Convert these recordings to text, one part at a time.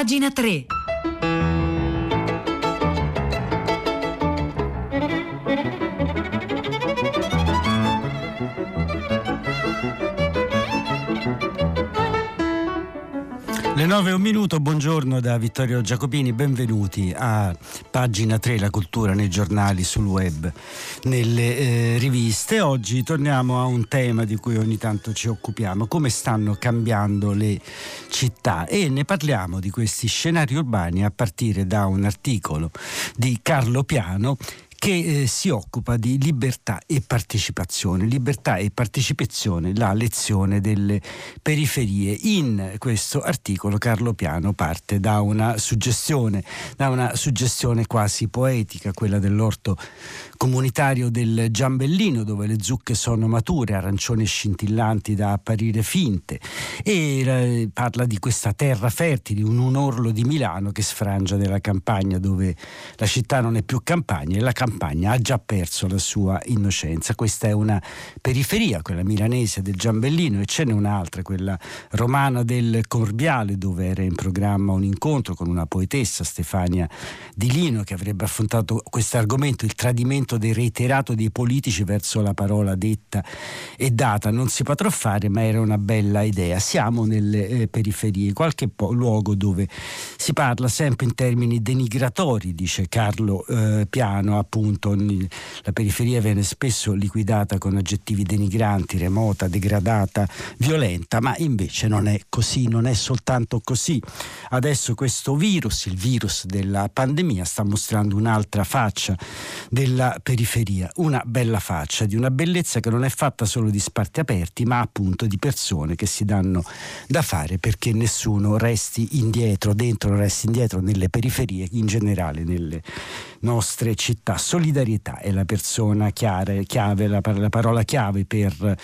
Pagina 3. Le 9 e un minuto, buongiorno da Vittorio Giacopini, benvenuti a pagina 3, la cultura nei giornali, sul web, nelle eh, riviste. Oggi torniamo a un tema di cui ogni tanto ci occupiamo, come stanno cambiando le città e ne parliamo di questi scenari urbani a partire da un articolo di Carlo Piano che eh, si occupa di libertà e partecipazione. Libertà e partecipazione, la lezione delle periferie. In questo articolo Carlo Piano parte da una suggestione, da una suggestione quasi poetica, quella dell'orto comunitario del Giambellino, dove le zucche sono mature, arancioni scintillanti da apparire finte, e eh, parla di questa terra fertile, un, un orlo di Milano che sfrangia della campagna, dove la città non è più campagna e la campagna campagna ha già perso la sua innocenza. Questa è una periferia, quella milanese del Giambellino, e ce n'è un'altra, quella romana del Corbiale, dove era in programma un incontro con una poetessa, Stefania Di Lino, che avrebbe affrontato questo argomento, il tradimento del reiterato dei politici verso la parola detta e data. Non si potrà fare, ma era una bella idea. Siamo nelle eh, periferie, qualche po- luogo dove si parla sempre in termini denigratori, dice Carlo eh, Piano, appunto appunto la periferia viene spesso liquidata con aggettivi denigranti, remota, degradata, violenta, ma invece non è così, non è soltanto così. Adesso questo virus, il virus della pandemia, sta mostrando un'altra faccia della periferia, una bella faccia di una bellezza che non è fatta solo di sparti aperti, ma appunto di persone che si danno da fare perché nessuno resti indietro, dentro resti indietro nelle periferie, in generale nelle nostre città. Solidarietà è la persona chiave, chiave la, la, parola chiave per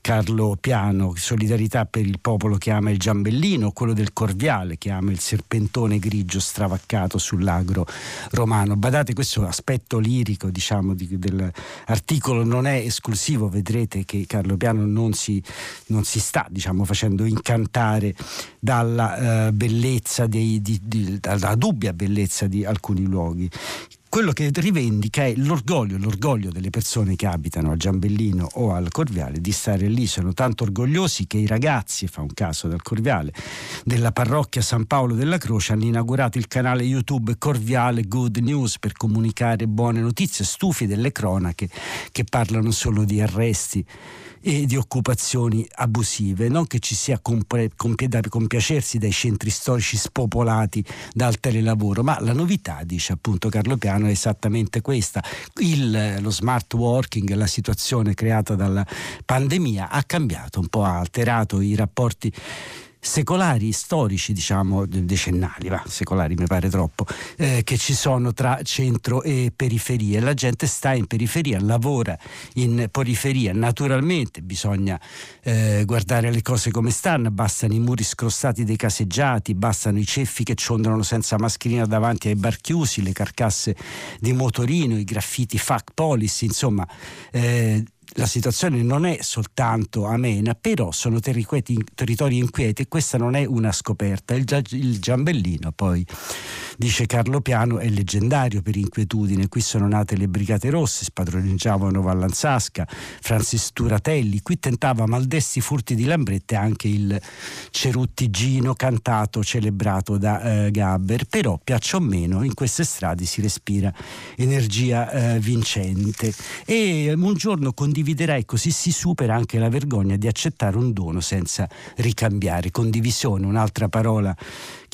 Carlo Piano, solidarietà per il popolo che ama il giambellino, quello del Corviale che ama il serpentone grigio stravaccato sull'agro romano. Badate, questo aspetto lirico diciamo, di, dell'articolo non è esclusivo, vedrete che Carlo Piano non si, non si sta diciamo, facendo incantare dalla uh, bellezza, dei, di, di, dalla dubbia bellezza di alcuni luoghi quello che rivendica è l'orgoglio, l'orgoglio delle persone che abitano a Giambellino o al Corviale di stare lì. Sono tanto orgogliosi che i ragazzi, fa un caso dal Corviale, della parrocchia San Paolo della Croce hanno inaugurato il canale YouTube Corviale Good News per comunicare buone notizie, stufi delle cronache che parlano solo di arresti e di occupazioni abusive, non che ci sia compre, compie, compiacersi dai centri storici spopolati dal telelavoro, ma la novità, dice appunto Carlo Piano, è esattamente questa. Il, lo smart working, la situazione creata dalla pandemia ha cambiato un po', ha alterato i rapporti secolari, storici, diciamo, decennali, va, secolari mi pare troppo, eh, che ci sono tra centro e periferia. La gente sta in periferia, lavora in periferia. Naturalmente bisogna eh, guardare le cose come stanno, bastano i muri scrostati dei caseggiati, bastano i ceffi che ciondolano senza mascherina davanti ai bar chiusi, le carcasse di motorino, i graffiti fuck policy, insomma, eh, la situazione non è soltanto amena, però sono territori inquieti e questa non è una scoperta. Il, il Giambellino poi dice Carlo Piano, è leggendario per inquietudine. Qui sono nate le Brigate Rosse, spadroneggiavano Vallanzasca, Francis Turatelli. Qui tentava maldesti furti di lambrette anche il Cerutti Gino cantato, celebrato da eh, Gabber. Però, piaccia o meno, in queste strade si respira energia eh, vincente. E un giorno condividerai, così si supera anche la vergogna di accettare un dono senza ricambiare. Condivisione, un'altra parola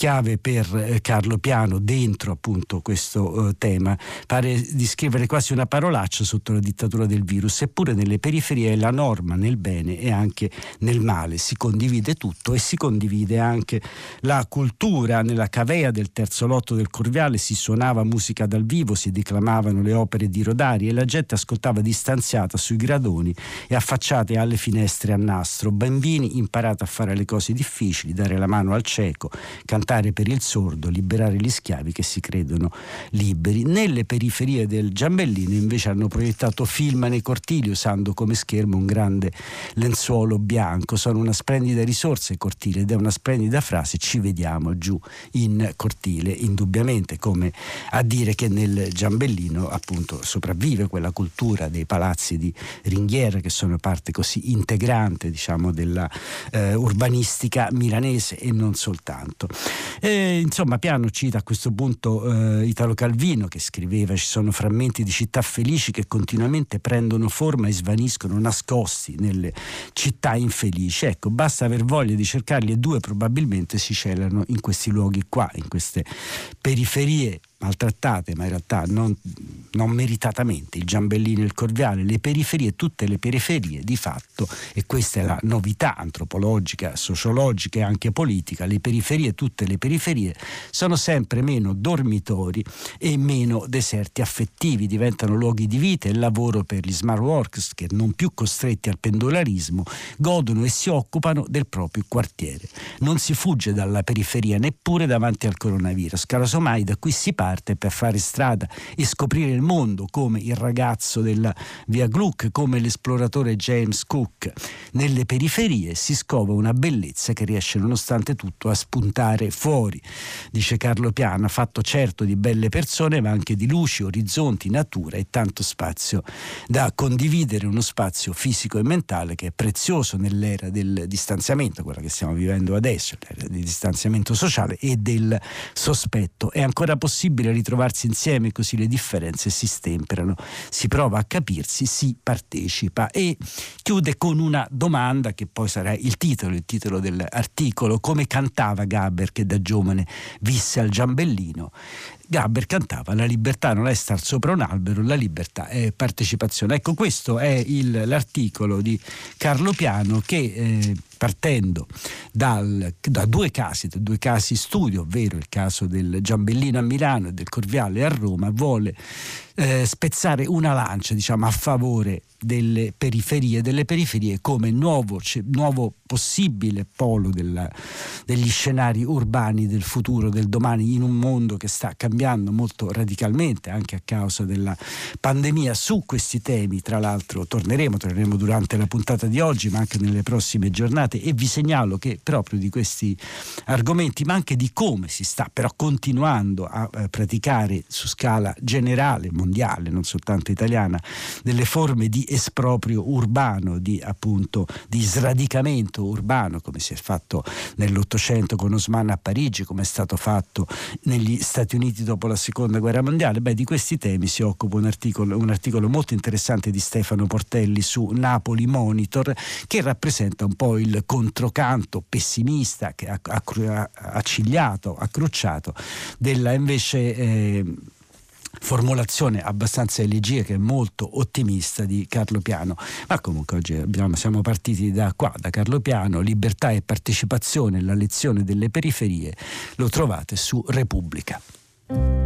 chiave per eh, Carlo Piano dentro appunto questo eh, tema. Pare di scrivere quasi una parolaccia sotto la dittatura del virus, eppure nelle periferie è la norma nel bene e anche nel male. Si condivide tutto e si condivide anche la cultura. Nella cavea del terzo lotto del Corviale si suonava musica dal vivo, si declamavano le opere di Rodari e la gente ascoltava distanziata sui gradoni e affacciate alle finestre a nastro. Bambini imparate a fare le cose difficili, dare la mano al cieco, cantare votare per il sordo, liberare gli schiavi che si credono liberi. Nelle periferie del Giambellino invece hanno proiettato film nei cortili usando come schermo un grande lenzuolo bianco. Sono una splendida risorsa i cortili ed è una splendida frase, ci vediamo giù in cortile, indubbiamente come a dire che nel Giambellino appunto sopravvive quella cultura dei palazzi di ringhiera che sono parte così integrante diciamo della eh, urbanistica milanese e non soltanto. E, insomma Piano cita a questo punto eh, Italo Calvino che scriveva ci sono frammenti di città felici che continuamente prendono forma e svaniscono nascosti nelle città infelici. Ecco, basta aver voglia di cercarli e due probabilmente si celano in questi luoghi qua, in queste periferie maltrattate, ma in realtà non, non, meritatamente, il Giambellino e il Corviale, le periferie, tutte le periferie di fatto, e questa è la novità antropologica, sociologica e anche politica, le periferie, tutte le periferie, sono sempre meno dormitori e meno deserti affettivi, diventano luoghi di vita e lavoro per gli smart workers che non più costretti al pendolarismo godono e si occupano del proprio quartiere. Non si fugge dalla periferia neppure davanti al coronavirus, casomai da qui si parla parte per fare strada e scoprire il mondo come il ragazzo della via Gluck, come l'esploratore James Cook. Nelle periferie si scova una bellezza che riesce nonostante tutto a spuntare fuori. Dice Carlo Piana, fatto certo di belle persone ma anche di luci, orizzonti, natura e tanto spazio da condividere, uno spazio fisico e mentale che è prezioso nell'era del distanziamento, quella che stiamo vivendo adesso, l'era del distanziamento sociale e del sospetto. È ancora possibile possibile ritrovarsi insieme così le differenze si stemperano, si prova a capirsi, si partecipa e chiude con una domanda che poi sarà il titolo, il titolo dell'articolo, come cantava Gaber che da giovane visse al Giambellino. Gaber cantava la libertà non è star sopra un albero, la libertà è partecipazione. Ecco, questo è il, l'articolo di Carlo Piano che eh, partendo dal, da due casi, da due casi studio, ovvero il caso del Giambellino a Milano e del Corviale a Roma, vuole eh, spezzare una lancia diciamo, a favore delle periferie, delle periferie come nuovo, nuovo possibile polo della, degli scenari urbani del futuro, del domani, in un mondo che sta cambiando molto radicalmente anche a causa della pandemia. Su questi temi, tra l'altro, torneremo, torneremo durante la puntata di oggi, ma anche nelle prossime giornate e vi segnalo che proprio di questi argomenti, ma anche di come si sta però continuando a eh, praticare su scala generale, mondiale, non soltanto italiana, delle forme di esproprio urbano, di appunto di sradicamento urbano, come si è fatto nell'Ottocento con Osman a Parigi, come è stato fatto negli Stati Uniti dopo la seconda guerra mondiale. Beh, di questi temi si occupa un articolo, un articolo molto interessante di Stefano Portelli su Napoli Monitor, che rappresenta un po' il controcanto pessimista, che ha, accigliato, accrucciato, della invece eh, formulazione abbastanza elegiaca e molto ottimista di Carlo Piano. Ma comunque oggi abbiamo, siamo partiti da qua, da Carlo Piano, libertà e partecipazione, la lezione delle periferie, lo trovate su Repubblica. thank you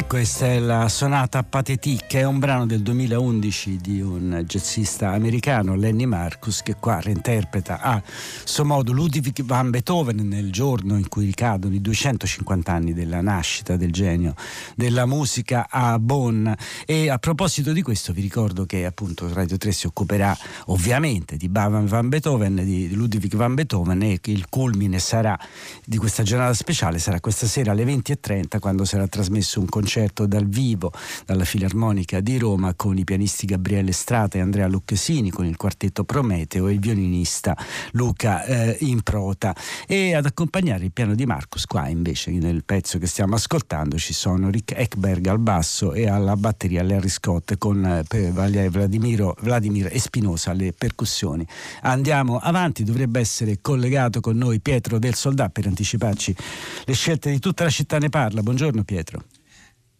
E questa è la sonata Pathetique, è un brano del 2011 di un jazzista americano, Lenny Marcus, che qua reinterpreta a suo modo Ludwig van Beethoven nel giorno in cui ricadono i 250 anni della nascita del genio della musica a Bonn. E a proposito di questo vi ricordo che appunto Radio 3 si occuperà ovviamente di van Beethoven, di Ludwig van Beethoven e il culmine sarà di questa giornata speciale, sarà questa sera alle 20.30 quando sarà trasmesso un concerto concerto dal vivo dalla Filarmonica di Roma con i pianisti Gabriele Strata e Andrea Lucchesini, con il quartetto Prometeo e il violinista Luca eh, Improta. E ad accompagnare il piano di Marcus, qua invece nel pezzo che stiamo ascoltando ci sono Rick Ekberg al basso e alla batteria Larry Scott con eh, Vladimiro, Vladimir Espinosa alle percussioni. Andiamo avanti, dovrebbe essere collegato con noi Pietro del Soldà per anticiparci le scelte di tutta la città ne parla. Buongiorno Pietro.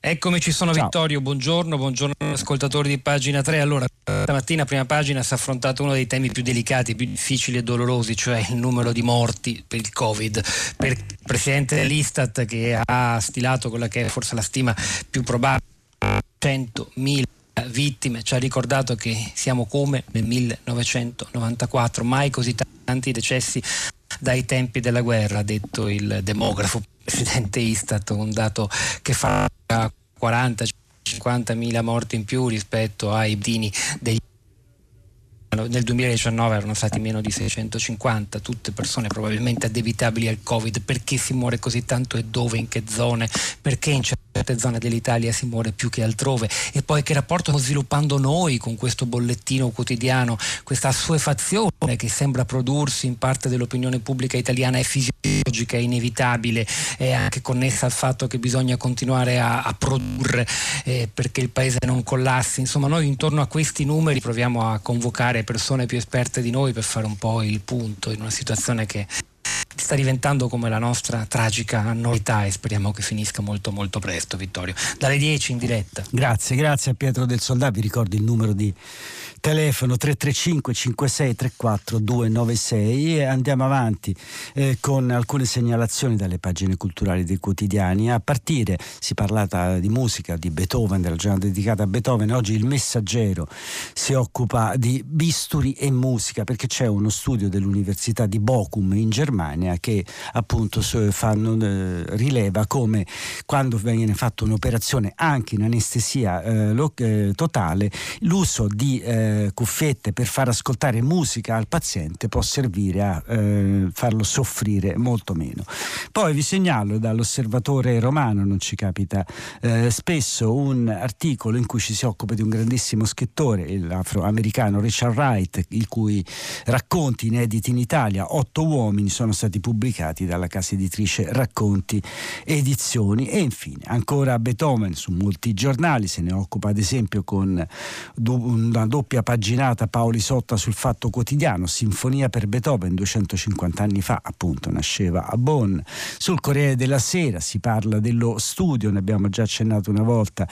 Eccomi, ci sono Ciao. Vittorio, buongiorno, buongiorno ascoltatori di pagina 3. Allora, stamattina, prima pagina, si è affrontato uno dei temi più delicati, più difficili e dolorosi, cioè il numero di morti per il Covid. Per il presidente dell'Istat che ha stilato quella che è forse la stima più probabile, 100.000 vittime, ci ha ricordato che siamo come nel 1994, mai così tanti decessi dai tempi della guerra, ha detto il demografo presidente Istat, un dato che fa 40-50 mila morti in più rispetto ai dini degli nel 2019 erano stati meno di 650, tutte persone probabilmente addebitabili al Covid. Perché si muore così tanto e dove, in che zone? Perché in certe zone dell'Italia si muore più che altrove? E poi che rapporto stiamo sviluppando noi con questo bollettino quotidiano, questa assuefazione che sembra prodursi in parte dell'opinione pubblica italiana è fisiologica, è inevitabile, è anche connessa al fatto che bisogna continuare a, a produrre eh, perché il paese non collassi. Insomma, noi intorno a questi numeri proviamo a convocare persone più esperte di noi per fare un po' il punto in una situazione che sta diventando come la nostra tragica annualità e speriamo che finisca molto molto presto Vittorio. Dalle 10 in diretta. Grazie, grazie a Pietro del Soldato, vi ricordo il numero di telefono 335 5634 296 e andiamo avanti eh, con alcune segnalazioni dalle pagine culturali dei quotidiani. A partire, si parlata di musica, di Beethoven, della giornata dedicata a Beethoven, oggi il Messaggero si occupa di bisturi e musica perché c'è uno studio dell'Università di Bochum in Germania che appunto fanno, eh, rileva come quando viene fatta un'operazione anche in anestesia eh, lo, eh, totale l'uso di eh, cuffiette per far ascoltare musica al paziente può servire a eh, farlo soffrire molto meno. Poi vi segnalo dall'osservatore romano, non ci capita eh, spesso, un articolo in cui ci si occupa di un grandissimo scrittore, l'afroamericano Richard Wright, i cui racconti inediti in Italia, Otto uomini, sono stati pubblicati dalla casa editrice Racconti Edizioni. E infine ancora Beethoven su molti giornali, se ne occupa ad esempio con una doppia paginata Paoli Sotta sul Fatto Quotidiano, Sinfonia per Beethoven 250 anni fa, appunto nasceva a Bonn. Sul Corriere della Sera si parla dello studio, ne abbiamo già accennato una volta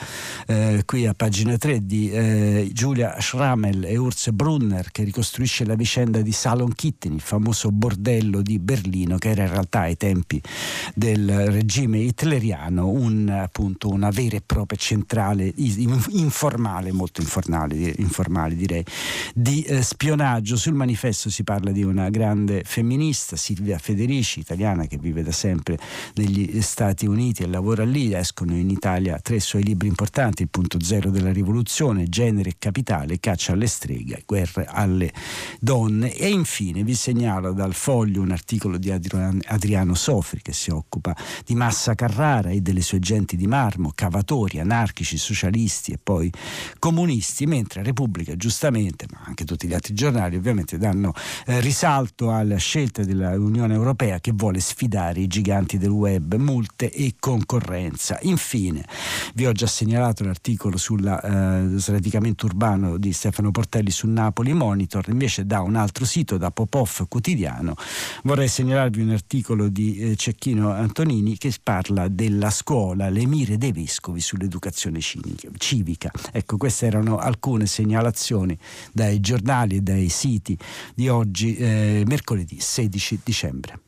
eh, qui a pagina 3 di eh, Giulia Schrammel e Urs Brunner che ricostruisce la vicenda di Salon Kitten, il famoso bordello di Berlino che era in realtà ai tempi del regime hitleriano un, appunto, una vera e propria centrale informale, molto informale, informale direi, di eh, spionaggio. Sul manifesto si parla di una grande femminista, Silvia Federici, italiana che vive da sempre negli Stati Uniti e lavora lì. Escono in Italia tre suoi libri importanti, Il punto zero della rivoluzione, Genere e capitale, Caccia alle streghe, Guerre alle donne. E infine vi segnalo dal foglio un articolo di Adriano Sofri che si occupa di Massa Carrara e delle sue genti di marmo, cavatori, anarchici, socialisti e poi comunisti, mentre Repubblica giustamente, ma anche tutti gli altri giornali ovviamente danno eh, risalto alla scelta dell'Unione Europea che vuole sfidare i giganti del web, multe e concorrenza. Infine, vi ho già segnalato l'articolo sul eh, sradicamento urbano di Stefano Portelli su Napoli Monitor, invece da un altro sito, da Popov Quotidiano, vorrei segnalarvi un articolo di eh, Cecchino Antonini che parla della scuola, le mire dei vescovi sull'educazione civica. Ecco, queste erano alcune segnalazioni dai giornali e dai siti di oggi, eh, mercoledì 16 dicembre.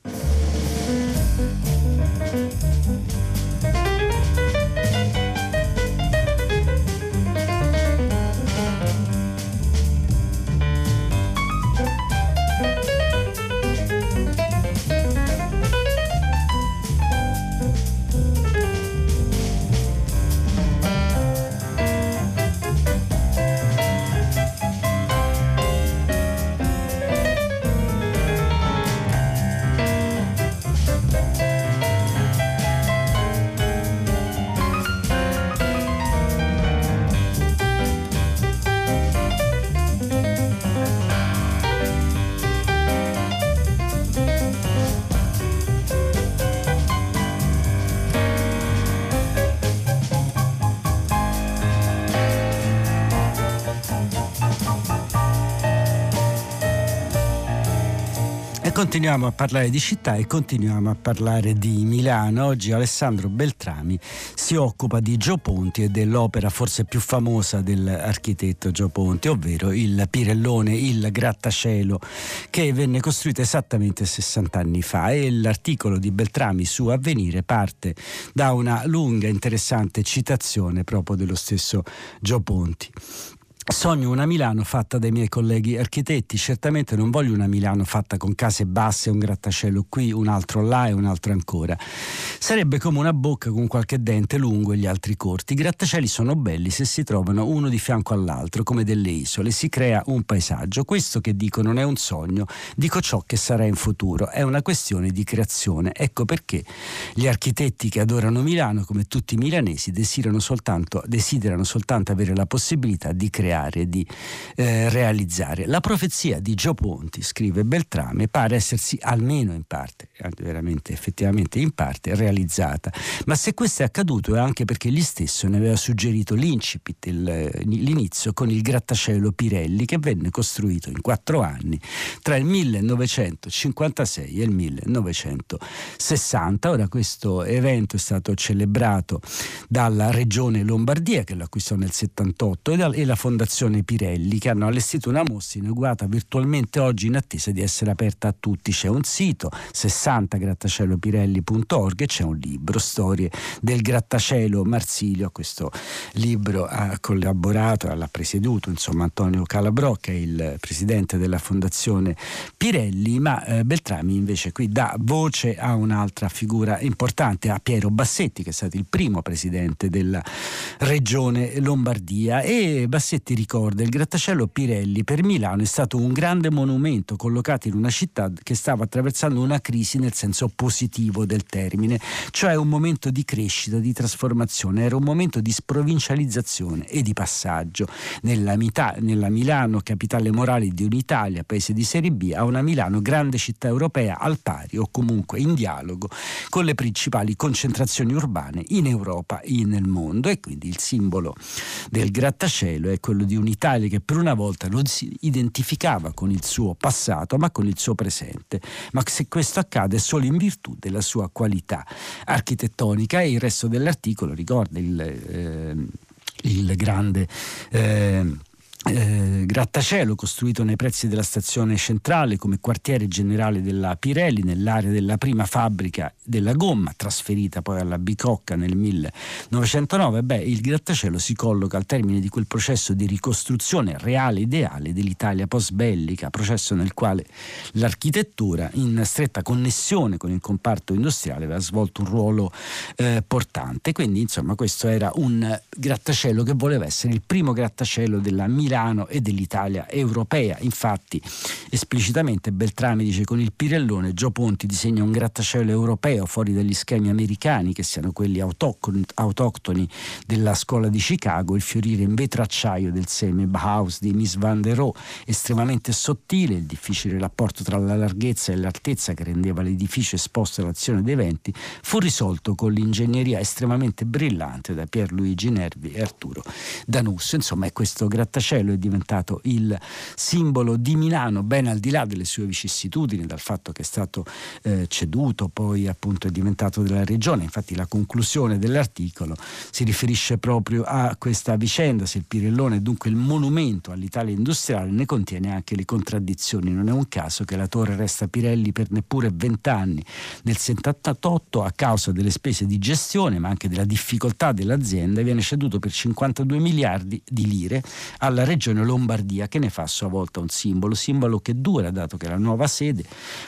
Continuiamo a parlare di città e continuiamo a parlare di Milano. Oggi Alessandro Beltrami si occupa di Gio Ponti e dell'opera forse più famosa dell'architetto Gio Ponti, ovvero il Pirellone, il grattacielo, che venne costruito esattamente 60 anni fa. E l'articolo di Beltrami su Avvenire parte da una lunga e interessante citazione proprio dello stesso Gio Ponti. Sogno una Milano fatta dai miei colleghi architetti, certamente non voglio una Milano fatta con case basse, un grattacielo qui, un altro là e un altro ancora. Sarebbe come una bocca con qualche dente lungo e gli altri corti. I grattacieli sono belli se si trovano uno di fianco all'altro, come delle isole, si crea un paesaggio. Questo che dico non è un sogno, dico ciò che sarà in futuro, è una questione di creazione. Ecco perché gli architetti che adorano Milano, come tutti i milanesi, desiderano soltanto, desiderano soltanto avere la possibilità di creare creare, di eh, realizzare. La profezia di Gio Ponti, scrive Beltrame, pare essersi almeno in parte, veramente effettivamente in parte, realizzata. Ma se questo è accaduto è anche perché egli stesso ne aveva suggerito l'incipit, il, l'inizio con il grattacielo Pirelli che venne costruito in quattro anni tra il 1956 e il 1960. Ora questo evento è stato celebrato dalla regione Lombardia che lo acquistò nel 78 e la fondazione Fondazione Pirelli che hanno allestito una mostra inaugurata virtualmente oggi in attesa di essere aperta a tutti. C'è un sito 60grattacielopirelli.org e c'è un libro, Storie del grattacielo Marsilio. A questo libro ha collaborato, l'ha presieduto insomma, Antonio Calabrò che è il presidente della Fondazione Pirelli, ma eh, Beltrami invece qui dà voce a un'altra figura importante, a Piero Bassetti che è stato il primo presidente della regione Lombardia e Bassetti ti ricorda, il grattacielo Pirelli per Milano è stato un grande monumento collocato in una città che stava attraversando una crisi nel senso positivo del termine, cioè un momento di crescita, di trasformazione, era un momento di sprovincializzazione e di passaggio. Nella, Mita- nella Milano, capitale morale di un'Italia, paese di serie B, a una Milano, grande città europea al pari o comunque in dialogo con le principali concentrazioni urbane in Europa e nel mondo e quindi il simbolo del grattacielo è quello quello di un'Italia che per una volta non si identificava con il suo passato ma con il suo presente, ma se questo accade è solo in virtù della sua qualità architettonica e il resto dell'articolo ricorda il, eh, il grande... Eh, eh, grattacielo costruito nei pressi della stazione centrale come quartiere generale della Pirelli nell'area della prima fabbrica della gomma trasferita poi alla Bicocca nel 1909 beh il grattacielo si colloca al termine di quel processo di ricostruzione reale ideale dell'Italia post bellica processo nel quale l'architettura in stretta connessione con il comparto industriale aveva svolto un ruolo eh, portante. Quindi insomma questo era un grattacielo che voleva essere il primo grattacielo della Milano Milano e dell'Italia europea. Infatti, esplicitamente Beltrami dice con il Pirellone Gio Ponti disegna un grattacielo europeo fuori dagli schemi americani, che siano quelli autoctoni, della scuola di Chicago, il fiorire in vetro acciaio del seme Bauhaus di Miss Van der Rohe, estremamente sottile, il difficile rapporto tra la larghezza e l'altezza che rendeva l'edificio esposto all'azione dei venti, fu risolto con l'ingegneria estremamente brillante da Pierluigi Nervi e Arturo Danusso. Insomma, è questo grattacielo Marcello è diventato il simbolo di Milano, ben al di là delle sue vicissitudini, dal fatto che è stato eh, ceduto, poi appunto è diventato della regione. Infatti la conclusione dell'articolo si riferisce proprio a questa vicenda, se il Pirellone è dunque il monumento all'Italia industriale, ne contiene anche le contraddizioni. Non è un caso che la torre resta Pirelli per neppure vent'anni. Nel 78 a causa delle spese di gestione, ma anche della difficoltà dell'azienda, viene ceduto per 52 miliardi di lire alla regione Lombardia che ne fa a sua volta un simbolo, simbolo che dura dato che la nuova sede,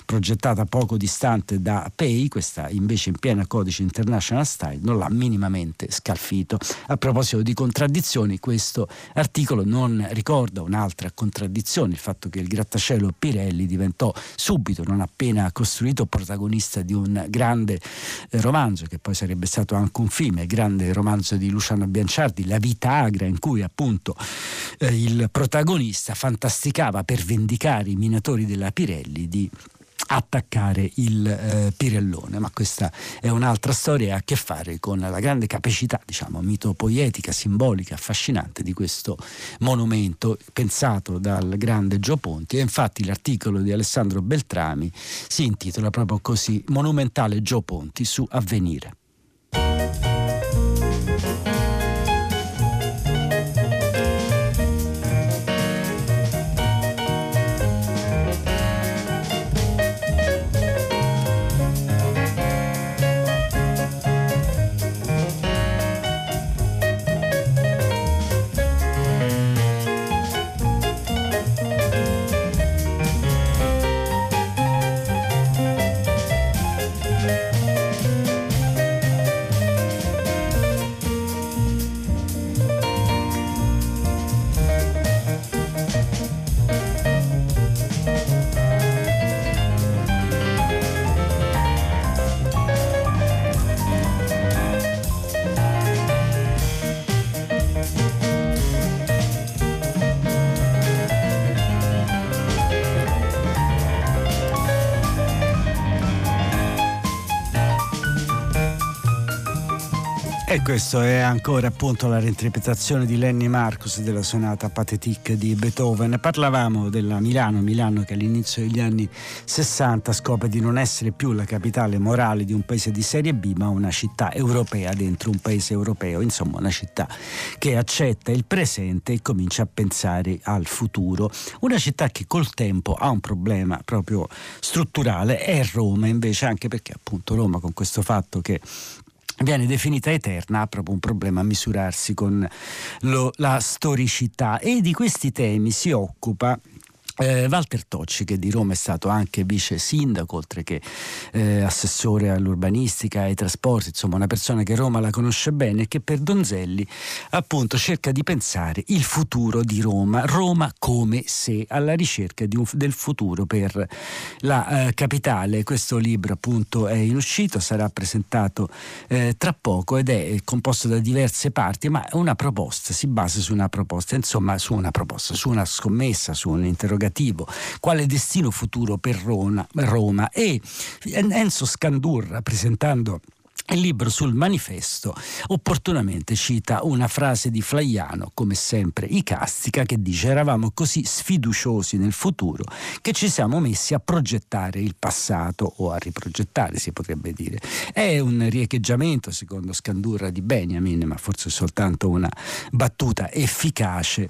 progettata poco distante da Pei, questa invece in piena codice international style, non l'ha minimamente scalfito. A proposito di contraddizioni, questo articolo non ricorda un'altra contraddizione, il fatto che il grattacielo Pirelli diventò subito, non appena costruito, protagonista di un grande eh, romanzo che poi sarebbe stato anche un film, il grande romanzo di Luciano Bianciardi, La vita agra, in cui appunto eh, il protagonista fantasticava per vendicare i minatori della Pirelli di attaccare il eh, Pirellone, ma questa è un'altra storia e ha a che fare con la grande capacità, diciamo, mitopoietica, simbolica, affascinante di questo monumento pensato dal grande Gio Ponti e infatti l'articolo di Alessandro Beltrami si intitola proprio così Monumentale Gio Ponti su Avvenire. E questo è ancora appunto la reinterpretazione di Lenny Marcus della sonata Pathétique di Beethoven. Parlavamo della Milano, Milano che all'inizio degli anni 60 scopre di non essere più la capitale morale di un paese di serie B, ma una città europea dentro un paese europeo, insomma una città che accetta il presente e comincia a pensare al futuro. Una città che col tempo ha un problema proprio strutturale, è Roma invece, anche perché appunto Roma con questo fatto che viene definita eterna, ha proprio un problema a misurarsi con lo, la storicità. E di questi temi si occupa eh, Walter Tocci, che di Roma è stato anche vice sindaco, oltre che eh, assessore all'urbanistica e ai trasporti, insomma una persona che Roma la conosce bene e che per Donzelli appunto cerca di pensare il futuro di Roma, Roma come se alla ricerca un, del futuro per la eh, capitale. Questo libro appunto è in uscita, sarà presentato eh, tra poco ed è composto da diverse parti, ma una proposta, si basa su una proposta, insomma su una proposta, su una scommessa, su un interrogativo quale destino futuro per Roma, Roma e Enzo Scandurra presentando il libro sul manifesto opportunamente cita una frase di Flaiano, come sempre icastica, che dice eravamo così sfiduciosi nel futuro che ci siamo messi a progettare il passato o a riprogettare si potrebbe dire. È un riecheggiamento secondo Scandurra di Benjamin, ma forse soltanto una battuta efficace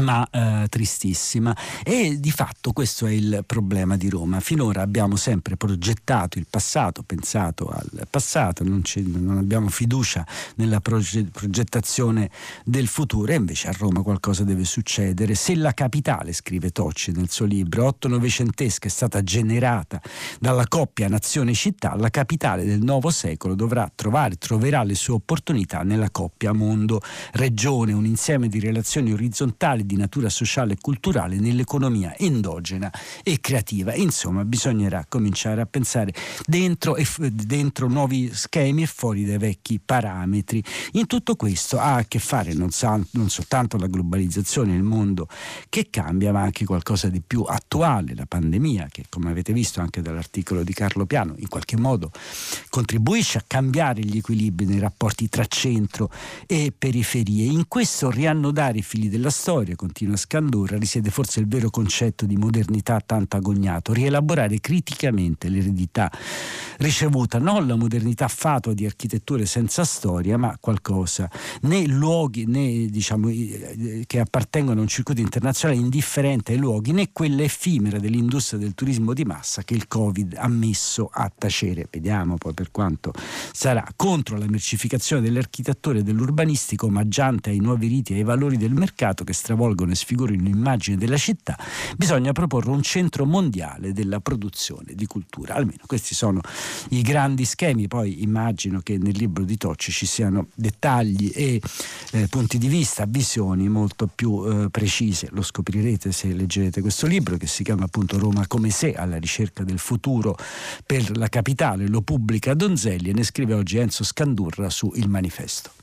ma eh, tristissima. E di fatto questo è il problema di Roma. Finora abbiamo sempre progettato il passato pensato al passato non, non abbiamo fiducia nella proge- progettazione del futuro e invece a Roma qualcosa deve succedere. Se la capitale scrive Tocci nel suo libro otto novecentesca è stata generata dalla coppia nazione-città la capitale del nuovo secolo dovrà trovare troverà le sue opportunità nella coppia mondo-regione un insieme di relazioni orizzontali fondamentali di natura sociale e culturale nell'economia endogena e creativa. Insomma, bisognerà cominciare a pensare dentro, e, dentro nuovi schemi e fuori dai vecchi parametri. In tutto questo ha a che fare non, sa, non soltanto la globalizzazione, il mondo che cambia, ma anche qualcosa di più attuale, la pandemia, che come avete visto anche dall'articolo di Carlo Piano, in qualche modo contribuisce a cambiare gli equilibri nei rapporti tra centro e periferie. In questo riannodare i fili della storia, storia, continua Scandurra, risiede forse il vero concetto di modernità tanto agognato, rielaborare criticamente l'eredità ricevuta, non la modernità fatua di architetture senza storia, ma qualcosa, né luoghi né, diciamo, che appartengono a un circuito internazionale indifferente ai luoghi, né quella effimera dell'industria del turismo di massa che il Covid ha messo a tacere. Vediamo poi per quanto sarà contro la mercificazione dell'architettura e dell'urbanistico, omaggiante ai nuovi riti e ai valori del mercato che stravolgono stravolgono e sfigurino l'immagine della città, bisogna proporre un centro mondiale della produzione di cultura. Almeno questi sono i grandi schemi, poi immagino che nel libro di Tocci ci siano dettagli e eh, punti di vista, visioni molto più eh, precise. Lo scoprirete se leggerete questo libro che si chiama appunto Roma come se alla ricerca del futuro per la capitale, lo pubblica Donzelli e ne scrive oggi Enzo Scandurra su Il Manifesto.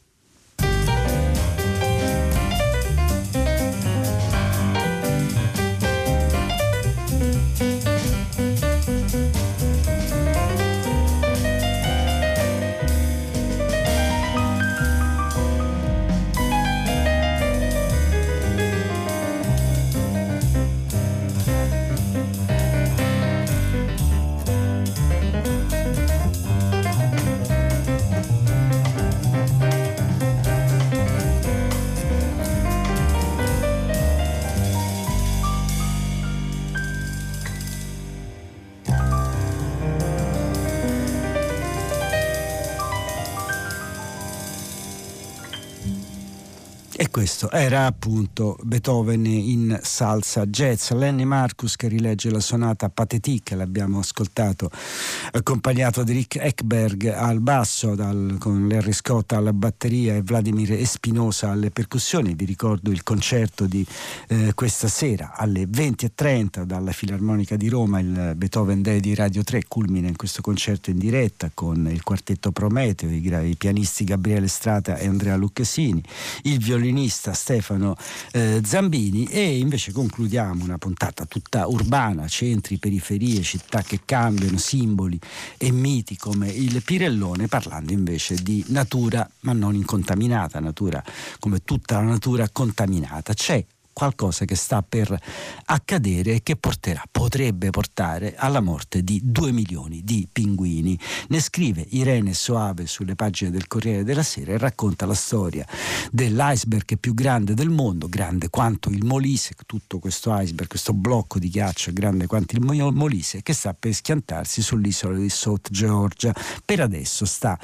Questo era appunto Beethoven in salsa jazz. Lenny Marcus che rilegge la sonata Pathétique, l'abbiamo ascoltato accompagnato di Rick Ekberg al basso, dal, con Larry Scott alla batteria e Vladimir Espinosa alle percussioni. Vi ricordo il concerto di eh, questa sera alle 20.30 dalla Filarmonica di Roma, il Beethoven Day di Radio 3 culmina in questo concerto in diretta con il quartetto Prometeo, i, i pianisti Gabriele Strata e Andrea Lucchesini, il violinista Stefano eh, Zambini e invece concludiamo una puntata tutta urbana, centri, periferie, città che cambiano, simboli e miti come il Pirellone, parlando invece di natura ma non incontaminata, natura come tutta la natura contaminata. C'è qualcosa che sta per accadere e che porterà, potrebbe portare alla morte di due milioni di pinguini. Ne scrive Irene Soave sulle pagine del Corriere della Sera e racconta la storia dell'iceberg più grande del mondo, grande quanto il Molise, tutto questo iceberg, questo blocco di ghiaccio grande quanto il Molise, che sta per schiantarsi sull'isola di South Georgia. Per adesso sta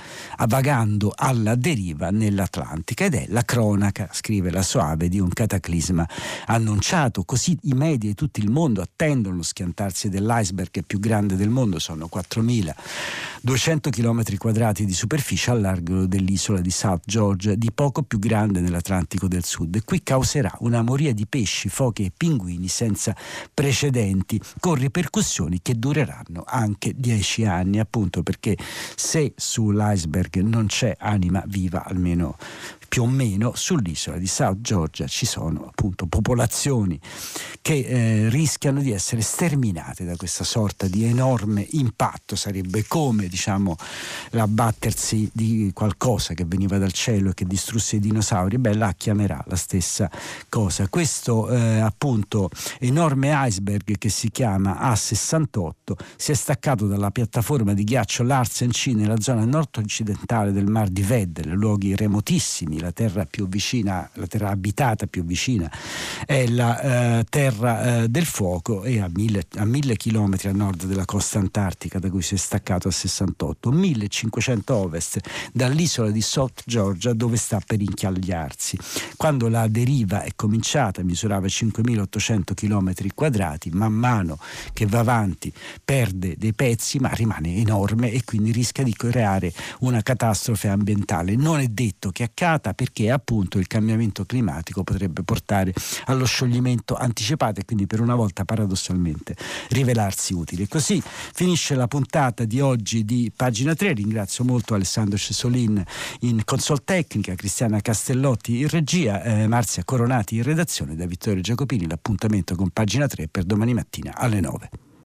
vagando alla deriva nell'Atlantica ed è la cronaca, scrive la Soave, di un cataclisma annunciato, così i media di tutto il mondo attendono lo schiantarsi dell'iceberg più grande del mondo, sono 4.200 km quadrati di superficie a largo dell'isola di South Georgia, di poco più grande nell'Atlantico del Sud. E qui causerà una moria di pesci, foche e pinguini senza precedenti, con ripercussioni che dureranno anche dieci anni, appunto perché se sull'iceberg non c'è anima viva, almeno più o meno sull'isola di South Georgia ci sono appunto popolazioni che eh, rischiano di essere sterminate da questa sorta di enorme impatto. Sarebbe come diciamo, l'abbattersi di qualcosa che veniva dal cielo e che distrusse i dinosauri. Beh, là chiamerà la stessa cosa. Questo eh, appunto enorme iceberg che si chiama A68 si è staccato dalla piattaforma di ghiaccio Larsen C nella zona nord-occidentale del mar di Weddell, luoghi remotissimi la terra più vicina, la terra abitata più vicina è la eh, terra eh, del fuoco e a mille, a mille, chilometri a nord della costa antartica da cui si è staccato a 68, 1500 ovest dall'isola di South Georgia dove sta per inchiagliarsi. Quando la deriva è cominciata misurava 5800 km quadrati, man mano che va avanti perde dei pezzi ma rimane enorme e quindi rischia di creare una catastrofe ambientale. Non è detto che accada perché appunto il cambiamento climatico potrebbe portare allo scioglimento anticipato e quindi per una volta paradossalmente rivelarsi utile. Così finisce la puntata di oggi di pagina 3. Ringrazio molto Alessandro Cesolin in consol tecnica, Cristiana Castellotti in regia, eh, Marzia Coronati in redazione da Vittorio Giacopini. L'appuntamento con pagina 3 per domani mattina alle 9.